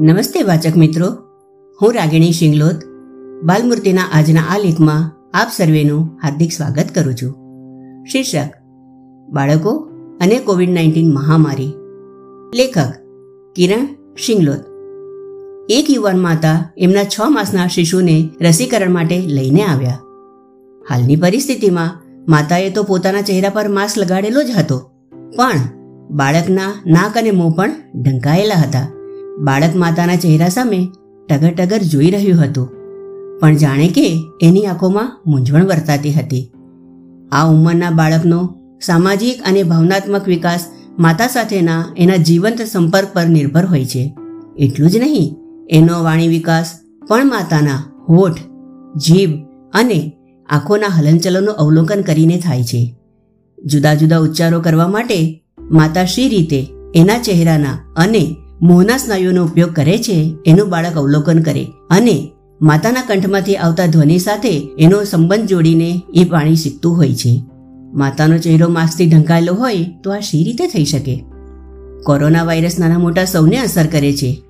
નમસ્તે વાચક મિત્રો. હું રાગિણી શિંગલોત. બાલમૂર્તિના આજના આ લેખમાં આપ સર્વેનું હાર્દિક સ્વાગત કરું છું. શીર્ષક, બાળકો અને કોવિડ નાઇન્ટીન મહામારી. લેખક, કિરણ શિંગલોત. એક યુવાન માતા એમના છ માસના શિશુને રસીકરણ માટે લઈને આવ્યા. હાલની પરિસ્થિતિમાં માતાએ તો પોતાના ચહેરા પર માસ્ક લગાડેલો જ હતો, પણ બાળકના નાક અને મોં પણ ઢંકાયેલા હતા. બાળક માતાના ચહેરા સામે ટગર ટગર જોઈ રહ્યું હતું. પણ જાણે કે એની આંખોમાં મૂંઝવણ વર્તાતી હતી. આ ઉંમરના બાળકનો સામાજિક અને ભાવનાત્મક વિકાસ માતા સાથેના એના જીવંત સંપર્ક પર નિર્ભર હોય છે. એટલું જ નહીં, એનો વાણી વિકાસ પણ માતાના હોઠ, જીભ અને આંખોના હલનચલનનું અવલોકન કરીને થાય છે. જુદા જુદા ઉચ્ચારો કરવા માટે માતા શી રીતે એના ચહેરાના અને મોંના સ્નાયુનો ઉપયોગ કરે છે, એનું બાળક અવલોકન કરે અને માતાના કંઠમાંથી આવતા ધ્વનિ સાથે એનો સંબંધ જોડીને એ પાણી શીખતું હોય છે. માતાનો ચહેરો માસ્કથી ઢંકાયેલો હોય તો આ શી રીતે થઈ શકે? કોરોના વાયરસ નાના મોટા સૌને અસર કરે છે.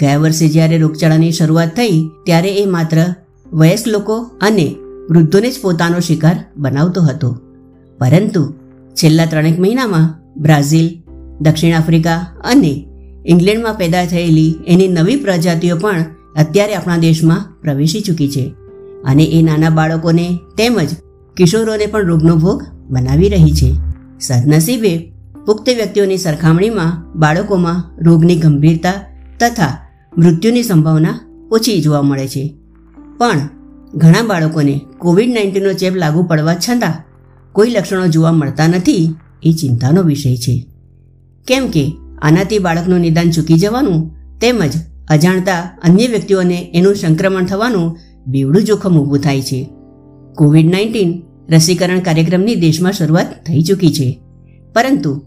ગયા વર્ષે જ્યારે રોગચાળાની શરૂઆત થઈ, ત્યારે એ માત્ર વયસ્ક લોકો અને વૃદ્ધોને જ પોતાનો શિકાર બનાવતો હતો. પરંતુ છેલ્લા ત્રણેક મહિનામાં બ્રાઝિલ, દક્ષિણ આફ્રિકા અને ઇંગ્લેન્ડમાં પેદા થયેલી એની નવી પ્રજાતિઓ પણ અત્યારે આપણા દેશમાં પ્રવેશી ચૂકી છે. અને એ નાના બાળકોને તેમજ કિશોરોને પણ રોગનો ભોગ બનાવી રહી છે. સદનસીબે પુખ્ત વ્યક્તિઓની સરખામણીમાં બાળકોમાં રોગની ગંભીરતા તથા મૃત્યુની સંભાવના ઓછી જોવા મળે છે. પણ ઘણા બાળકોને કોવિડ નાઇન્ટીનનો ચેપ લાગુ પડવા છતાં કોઈ લક્ષણો જોવા મળતા નથી એ ચિંતાનો વિષય છે. કેમ કે આનાથી બાળકનું નિદાન ચૂકી જવાનું તેમજ અજાણતા અન્ય વ્યક્તિઓને એનું સંક્રમણ થવાનું બેવડું જોખમ ઊભું થાય છે. કોવિડ નાઇન્ટીન રસીકરણ કાર્યક્રમની દેશમાં શરૂઆત થઈ ચૂકી છે. પરંતુ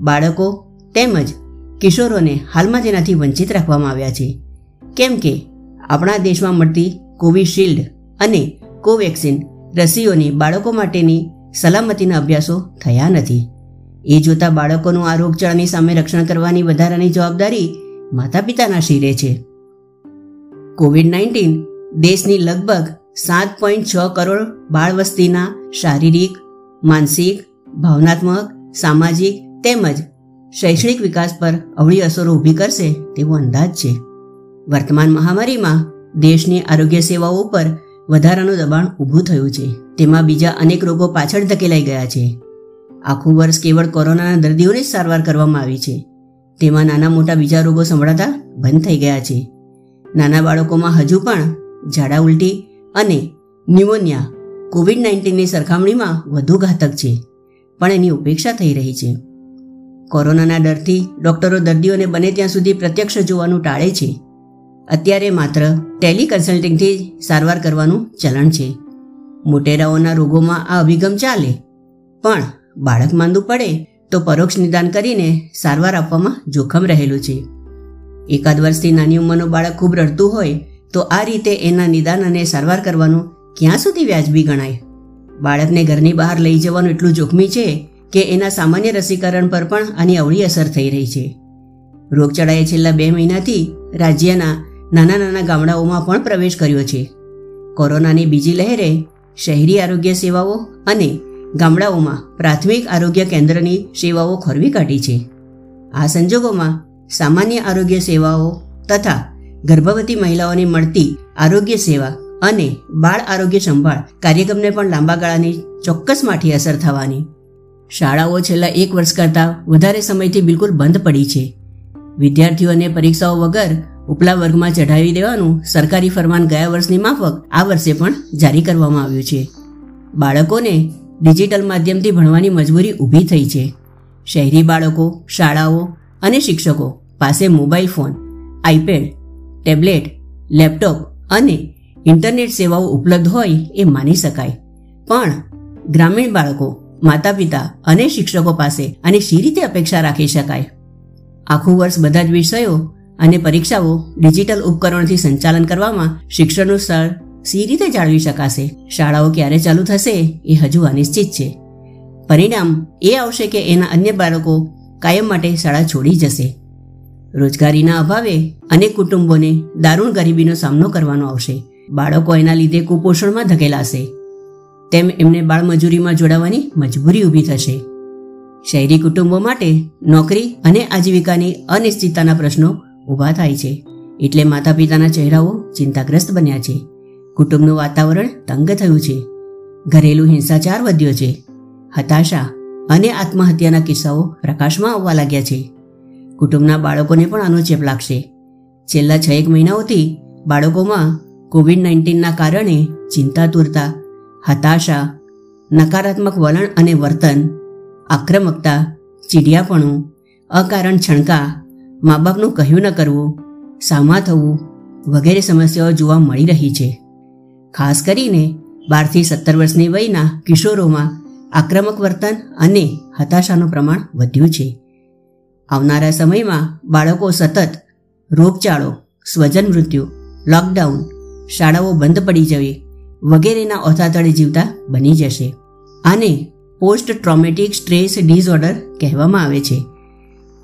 બાળકો તેમજ કિશોરોને હાલમાં તેનાથી વંચિત રાખવામાં આવ્યા છે. કેમ કે આપણા દેશમાં મળતી કોવિશિલ્ડ અને કોવેક્સિન રસીઓની બાળકો માટેની સલામતીના અભ્યાસો થયા નથી. એ જોતા બાળકોનું આ રોગચાળાની સામે રક્ષણ કરવાની વધારાની જવાબદારી માતા પિતાના શિરે છે. કોવિડ નાઇન્ટીન દેશની લગભગ સાત પોઈન્ટ છ કરોડ બાળ વસ્તીના શારીરિક, માનસિક, ભાવનાત્મક, સામાજિક તેમજ શૈક્ષણિક વિકાસ પર અવળી અસરો ઊભી કરશે તેવો અંદાજ છે. વર્તમાન મહામારીમાં દેશની આરોગ્ય સેવાઓ પર વધારાનું દબાણ ઊભું થયું છે. તેમાં બીજા અનેક રોગો પાછળ ધકેલાઈ ગયા છે. આખું વર્ષ કેવળ કોરોનાના દર્દીઓને જ સારવાર કરવામાં આવી છે. તેમાં નાના મોટા બીજા રોગો સંભળાતા બંધ થઈ ગયા છે. નાના બાળકોમાં હજુ પણ ઝાડા ઉલટી અને ન્યુમોનિયા કોવિડ નાઇન્ટીનની સરખામણીમાં વધુ ઘાતક છે, પણ એની ઉપેક્ષા થઈ રહી છે. કોરોનાના ડરથી ડોક્ટરો દર્દીઓને બને ત્યાં સુધી પ્રત્યક્ષ જોવાનું ટાળે છે. અત્યારે માત્ર ટેલી કન્સલ્ટિંગથી સારવાર કરવાનું ચલણ છે. મોટેરાઓના રોગોમાં આ અભિગમ ચાલે, પણ બાળક માંદું પડે તો પરોક્ષ નિદાન કરીને સારવાર આપવામાં જોખમ રહેલું છે. એકાદ વર્ષથી નાની ઉંમરનું બાળક ખૂબ રડતું હોય તો આ રીતે એના નિદાન અને સારવાર કરવાનું ક્યાં સુધી વ્યાજબી ગણાય? બાળકને ઘરની બહાર લઈ જવાનું એટલું જોખમી છે કે એના સામાન્ય રસીકરણ પર પણ આની અવળી અસર થઈ રહી છે. રોગચાળાએ છેલ્લા બે મહિનાથી રાજ્યના નાના નાના ગામડાઓમાં પણ પ્રવેશ કર્યો છે. કોરોનાની બીજી લહેરે શહેરી આરોગ્ય સેવાઓ અને ગામડાઓમાં પ્રાથમિક આરોગ્ય કેન્દ્રની સેવાઓ ખોરવી કાઢી છે. આ સંજોગોમાં સામાન્ય આરોગ્ય સેવાઓ તથા ગર્ભવતી મહિલાઓને મળતી આરોગ્ય સેવા અને બાળ આરોગ્ય સંભાળ કાર્યક્રમને પણ લાંબા ગાળાની ચોક્કસ માઠી અસર થવાની. શાળાઓ છેલ્લા એક વર્ષ કરતાં વધારે સમયથી બિલકુલ બંધ પડી છે. વિદ્યાર્થીઓને પરીક્ષાઓ વગર ઉપલા વર્ગમાં ચઢાવી દેવાનું સરકારી ફરમાન ગયા વર્ષની માફક આ વર્ષે પણ જારી કરવામાં આવ્યું છે. બાળકોને ડિજિટલ માધ્યમથી ભણવાની મજબૂરી ઊભી થઈ છે. શહેરી બાળકો, શાળાઓ અને શિક્ષકો પાસે mobile phone, iPad, tablet, laptop અને ઇન્ટરનેટ સેવાઓ ઉપલબ્ધ હોય એ માની શકાય. પણ ગ્રામીણ બાળકો માતા પિતા અને શિક્ષકો પાસે અને શી રીતે અપેક્ષા રાખી શકાય? આખું વર્ષ બધા જ વિષયો અને પરીક્ષાઓ ડિજિટલ ઉપકરણોથી સંચાલન કરવામાં શિક્ષણનું સ્તર સી રીતે જાળવી શકાશે? શાળાઓ ક્યારે ચાલુ થશે એ હજુ અનિશ્ચિત છે. પરિણામ એ આવશે કે એના અન્ય બાળકો કાયમ માટે શાળા છોડી જશે. રોજગારીના અભાવે અનેક કુટુંબોને દારૂણ ગરીબીનો સામનો કરવાનો આવશે. બાળકો એના લીધે કુપોષણમાં ધકેલાશે. તેમ એમને બાળમજૂરીમાં જોડાવાની મજબૂરી ઊભી થશે. શહેરી કુટુંબો માટે નોકરી અને આજીવિકાની અનિશ્ચિતતાના પ્રશ્નો ઊભા થાય છે. એટલે માતા પિતાના ચહેરાઓ ચિંતાગ્રસ્ત બન્યા છે. કુટુંબનું વાતાવરણ તંગ થયું છે. ઘરેલું હિંસાચાર વધ્યો છે. હતાશા અને આત્મહત્યાના કિસ્સાઓ પ્રકાશમાં આવવા લાગ્યા છે. કુટુંબના બાળકોને પણ આનો ચેપ લાગશે. છેલ્લા છ એક મહિનાઓથી બાળકોમાં કોવિડ નાઇન્ટીનના કારણે ચિંતાતુરતા હતાશા, નકારાત્મક વલણ અને વર્તન, આક્રમકતા, ચીડિયાપણું, અકારણ છણકા, મા બાપનું કહ્યું ન કરવું, સામા થવું વગેરે સમસ્યાઓ જોવા મળી રહી છે. ખાસ કરીને બારથી સત્તર વર્ષની વયના કિશોરોમાં આક્રમક વર્તન અને હતાશાનું પ્રમાણ વધ્યું છે. આવનારા સમયમાં બાળકો સતત રોગચાળો, સ્વજન મૃત્યુ, લોકડાઉન, શાળાઓ બંધ પડી જવી વગેરેના ઓથાતળે જીવતા બની જશે આને પોસ્ટ ટ્રોમેટિક સ્ટ્રેસ ડિસઓર્ડર કહેવામાં આવે છે.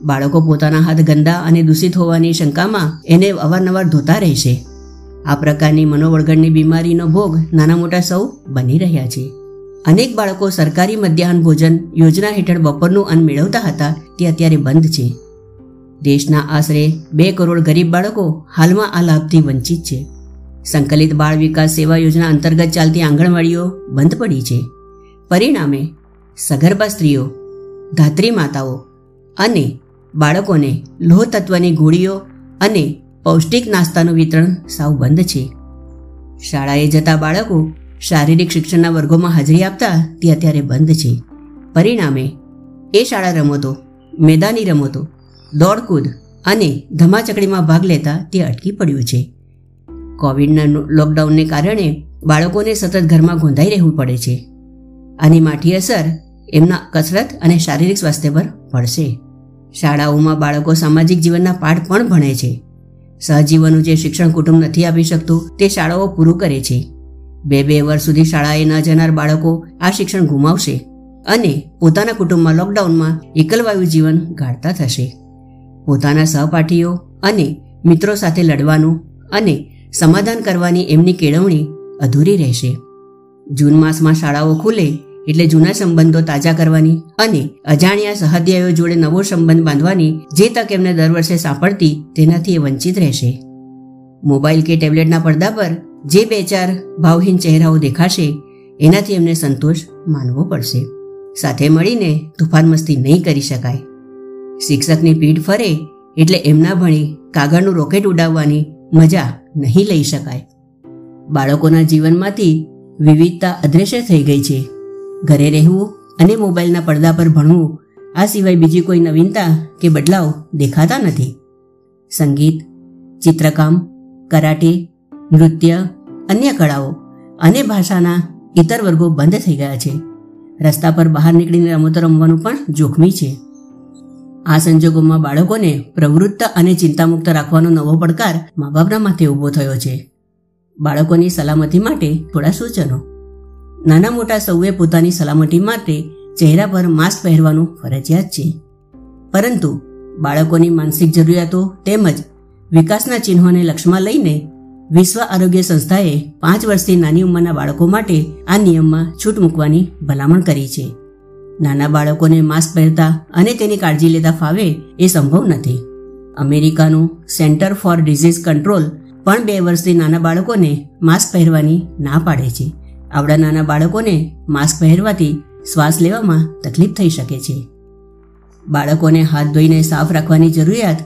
બાળકો પોતાના હાથ ગંદા અને દૂષિત હોવાની શંકામાં એને અવારનવાર ધોતા રહેશે. આ પ્રકારની મનોવળગણની બીમારીનો ભોગ નાના મોટા સૌ બની રહ્યા છે. અનેક બાળકો સરકારી મધ્યાહન ભોજન યોજના હેઠળ બપોરનું અન્ન મેળવતા હતા, તે અત્યારે બંધ છે. દેશના આશરે બે કરોડ ગરીબ બાળકો હાલમાં આ લાભથી વંચિત છે. સંકલિત બાળ વિકાસ સેવા યોજના અંતર્ગત ચાલતી આંગણવાડીઓ બંધ પડી છે. પરિણામે સગર્ભા સ્ત્રીઓ, ધાત્રી માતાઓ અને બાળકોને લોહ તત્વની ગોળીઓ અને પૌષ્ટિક નાસ્તાનું વિતરણ સાવ બંધ છે. શાળાએ જતા બાળકો શારીરિક શિક્ષણના વર્ગોમાં હાજરી આપતા તે અત્યારે બંધ છે. પરિણામે એ શાળા રમતો, મેદાની રમતો, દોડકૂદ અને ધમાચકડીમાં ભાગ લેતા તે અટકી પડ્યું છે. કોવિડના લોકડાઉનને કારણે બાળકોને સતત ઘરમાં ગોંધાઈ રહેવું પડે છે. આની માઠી અસર એમના કસરત અને શારીરિક સ્વાસ્થ્ય પર પડશે. શાળાઓમાં બાળકો સામાજિક જીવનના પાઠ પણ ભણે છે. સહજીવનનું જે શિક્ષણ કુટુંબ નથી આપી શકતું, તે શાળાઓ પૂરું કરે છે. બે બે વર્ષ સુધી શાળાએ ન જનાર બાળકો આ શિક્ષણ ગુમાવશે અને પોતાના કુટુંબમાં લોકડાઉનમાં એકલવાયુ જીવન ગાળતા થશે. પોતાના સહપાઠીઓ અને મિત્રો સાથે લડવાનું અને સમાધાન કરવાની એમની કેળવણી અધૂરી રહેશે. જૂન માસમાં શાળાઓ ખુલે એટલે જૂના સંબંધો તાજા કરવાની અને અજાણ્યા સહધ્યાયો જોડે નવો સંબંધ બાંધવાની જે તક એમને દર વર્ષે સાંપડતી તેનાથી એ વંચિત રહેશે. મોબાઈલ કે ટેબ્લેટના પડદા પર જે બે ચાર ભાવહીન ચહેરાઓ દેખાશે, એનાથી એમને સંતોષ માનવો પડશે. સાથે મળીને તુફાન મસ્તી નહીં કરી શકાય. શિક્ષકની પીઠ ફરે એટલે એમના ભણી કાગળનું રોકેટ ઉડાવવાની મજા નહીં લઈ શકાય. બાળકોના જીવનમાંથી વિવિધતા અદ્રશ્ય થઈ ગઈ છે. ઘરે રહેવું અને મોબાઈલના પડદા પર ભણવું, આ સિવાય બીજી કોઈ નવીનતા કે બદલાવ દેખાતા નથી. સંગીત, ચિત્રકામ, કરાટે, નૃત્ય, અન્ય કળાઓ અને ભાષાના ઇતર વર્ગો બંધ થઈ ગયા છે. રસ્તા પર બહાર નીકળીને રમતો રમવાનું પણ જોખમી છે. આ સંજોગોમાં બાળકોને પ્રવૃત્ત અને ચિંતામુક્ત રાખવાનો નવો પડકાર મા બાપના માથે ઊભો થયો છે. બાળકોની સલામતી માટે થોડા સૂચનો. નાના મોટા સૌએ પોતાની સલામતી માટે ચહેરા પર માસ્ક પહેરવાનું ફરજિયાત છે. પરંતુ બાળકોની માનસિક જરૂરિયાતો તેમજ વિકાસના ચિહ્નોને લક્ષ્યમાં લઈને વિશ્વ આરોગ્ય સંસ્થાએ પાંચ વર્ષથી નાની ઉંમરના બાળકો માટે આ નિયમમાં છૂટ મૂકવાની ભલામણ કરી છે. નાના બાળકોને માસ્ક પહેરતા અને તેની કાળજી લેતા ફાવે એ સંભવ નથી. અમેરિકાનું સેન્ટર ફોર ડિઝીઝ કંટ્રોલ પણ બે વર્ષથી નાના બાળકોને માસ્ક પહેરવાની ના પાડે છે. આવડા નાના બાળકોને માસ્ક પહેરવાથી શ્વાસ લેવામાં તકલીફ થઈ શકે છે. બાળકોને હાથ ધોઈને સાફ રાખવાની જરૂરિયાત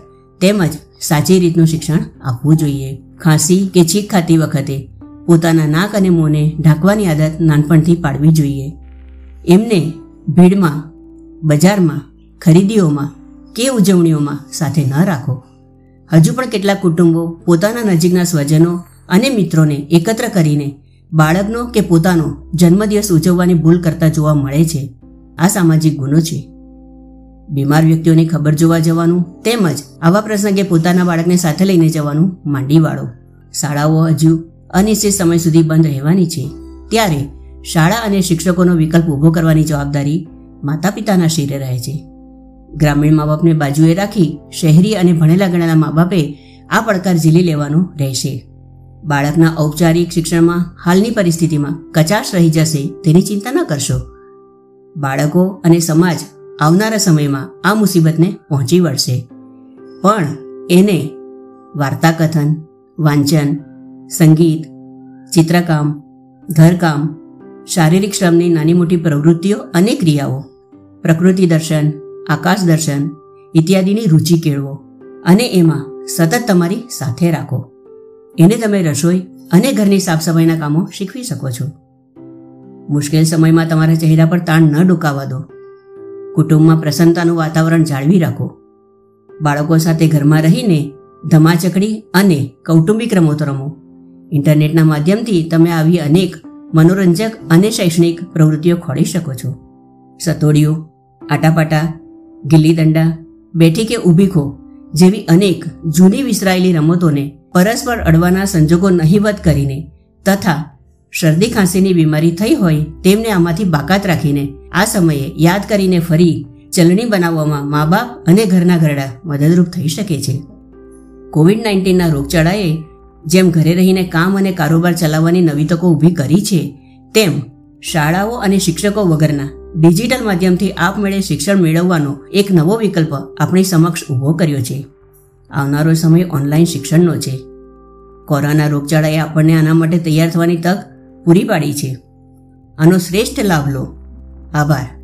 તેમજ સાચી રીતનું શિક્ષણ આપવું જોઈએ. ખાંસી કે છીક ખાતી વખતે પોતાના નાક અને મોંને ઢાંકવાની આદત નાનપણથી પાડવી જોઈએ. એમને ભીડમાં, બજારમાં, ખરીદીઓમાં કે ઉજવણીઓમાં સાથે ન રાખો. હજુ પણ કેટલાક કુટુંબો પોતાના નજીકના સ્વજનો અને મિત્રોને એકત્ર કરીને બાળકનો કે પોતાનો જન્મદિવસ ઉજવવાની ભૂલ કરતા જોવા મળે છે. આ સામાજિક ગુનો છે. બીમાર વ્યક્તિઓને ખબર જોવા જવાનું તેમજ આવા પ્રસંગે પોતાના બાળકને સાથે લઈને જવાનું માંડી વાળો શાળાઓ હજુ અનિશ્ચિત સમય સુધી બંધ રહેવાની છે. ત્યારે શાળા અને શિક્ષકોનો વિકલ્પ ઊભો કરવાની જવાબદારી માતા પિતાના શિરે રહે છે. ગ્રામીણ મા બાપને બાજુએ રાખી શહેરી અને ભણેલા ગણેલા મા બાપે આ પડકાર ઝીલી લેવાનો રહેશે. બાળકના ઔપચારિક શિક્ષણમાં હાલની પરિસ્થિતિમાં કચાશ રહી જશે તેની ચિંતા ન કરશો. બાળકો અને સમાજ આવનારા સમયમાં આ મુસીબતને પહોંચી વળશે. પણ એને વાર્તાકથન, વાંચન, સંગીત, ચિત્રકામ, ઘરકામ, શારીરિક શ્રમની નાની મોટી પ્રવૃત્તિઓ અને ક્રિયાઓ, પ્રકૃતિ દર્શન, આકાશ દર્શન ઇત્યાદિની રુચિ કેળવો અને એમાં સતત તમારી સાથે રાખો. એને તમે રસોઈ અને ઘરની સાફ સફાઈના કામો શીખવી શકો છો. મુશ્કેલ સમયમાં તમારા ચહેરા પર તાણ ન ડુકાવા દો. કુટુંબમાં પ્રસન્નતાનું વાતાવરણ જાળવી રાખો. બાળકો સાથે ઘરમાં રહીને ધમાચકડી અને કૌટુંબિક રમતો રમો. ઇન્ટરનેટના માધ્યમથી તમે આવી અનેક મનોરંજક અને શૈક્ષણિક પ્રવૃત્તિઓ ખોળી શકો છો. સતોડિયું, આટાપાટા ગિલ્લી દંડા બેઠી કે ઊભી ખો જેવી અનેક જૂની વિસરાયેલી રમતોને પરસ્પર અડવાના સંજોગો નહીવત કરીને તથા શરદી ખાંસીની બીમારી થઈ હોય તેમને આમાંથી બાકાત રાખીને આ સમયે યાદ કરીને ફરી ચલણી બનાવવામાં મા બાપ અને ઘરના ઘરડા મદદરૂપ થઈ શકે છે. કોવિડ નાઇન્ટીનના રોગચાળાએ જેમ ઘરે રહીને કામ અને કારોબાર ચલાવવાની નવી તકો ઊભી કરી છે, તેમ શાળાઓ અને શિક્ષકો વગરના ડિજિટલ માધ્યમથી આપમેળે શિક્ષણ મેળવવાનો એક નવો વિકલ્પ આપણી સમક્ષ ઊભો કર્યો છે. આવનારો સમય ઓનલાઈન શિક્ષણનો છે. કોરોના રોગચાળાએ આપણને આના માટે તૈયાર થવાની તક પૂરી પાડી છે. આનો શ્રેષ્ઠ લાભ લો. આભાર.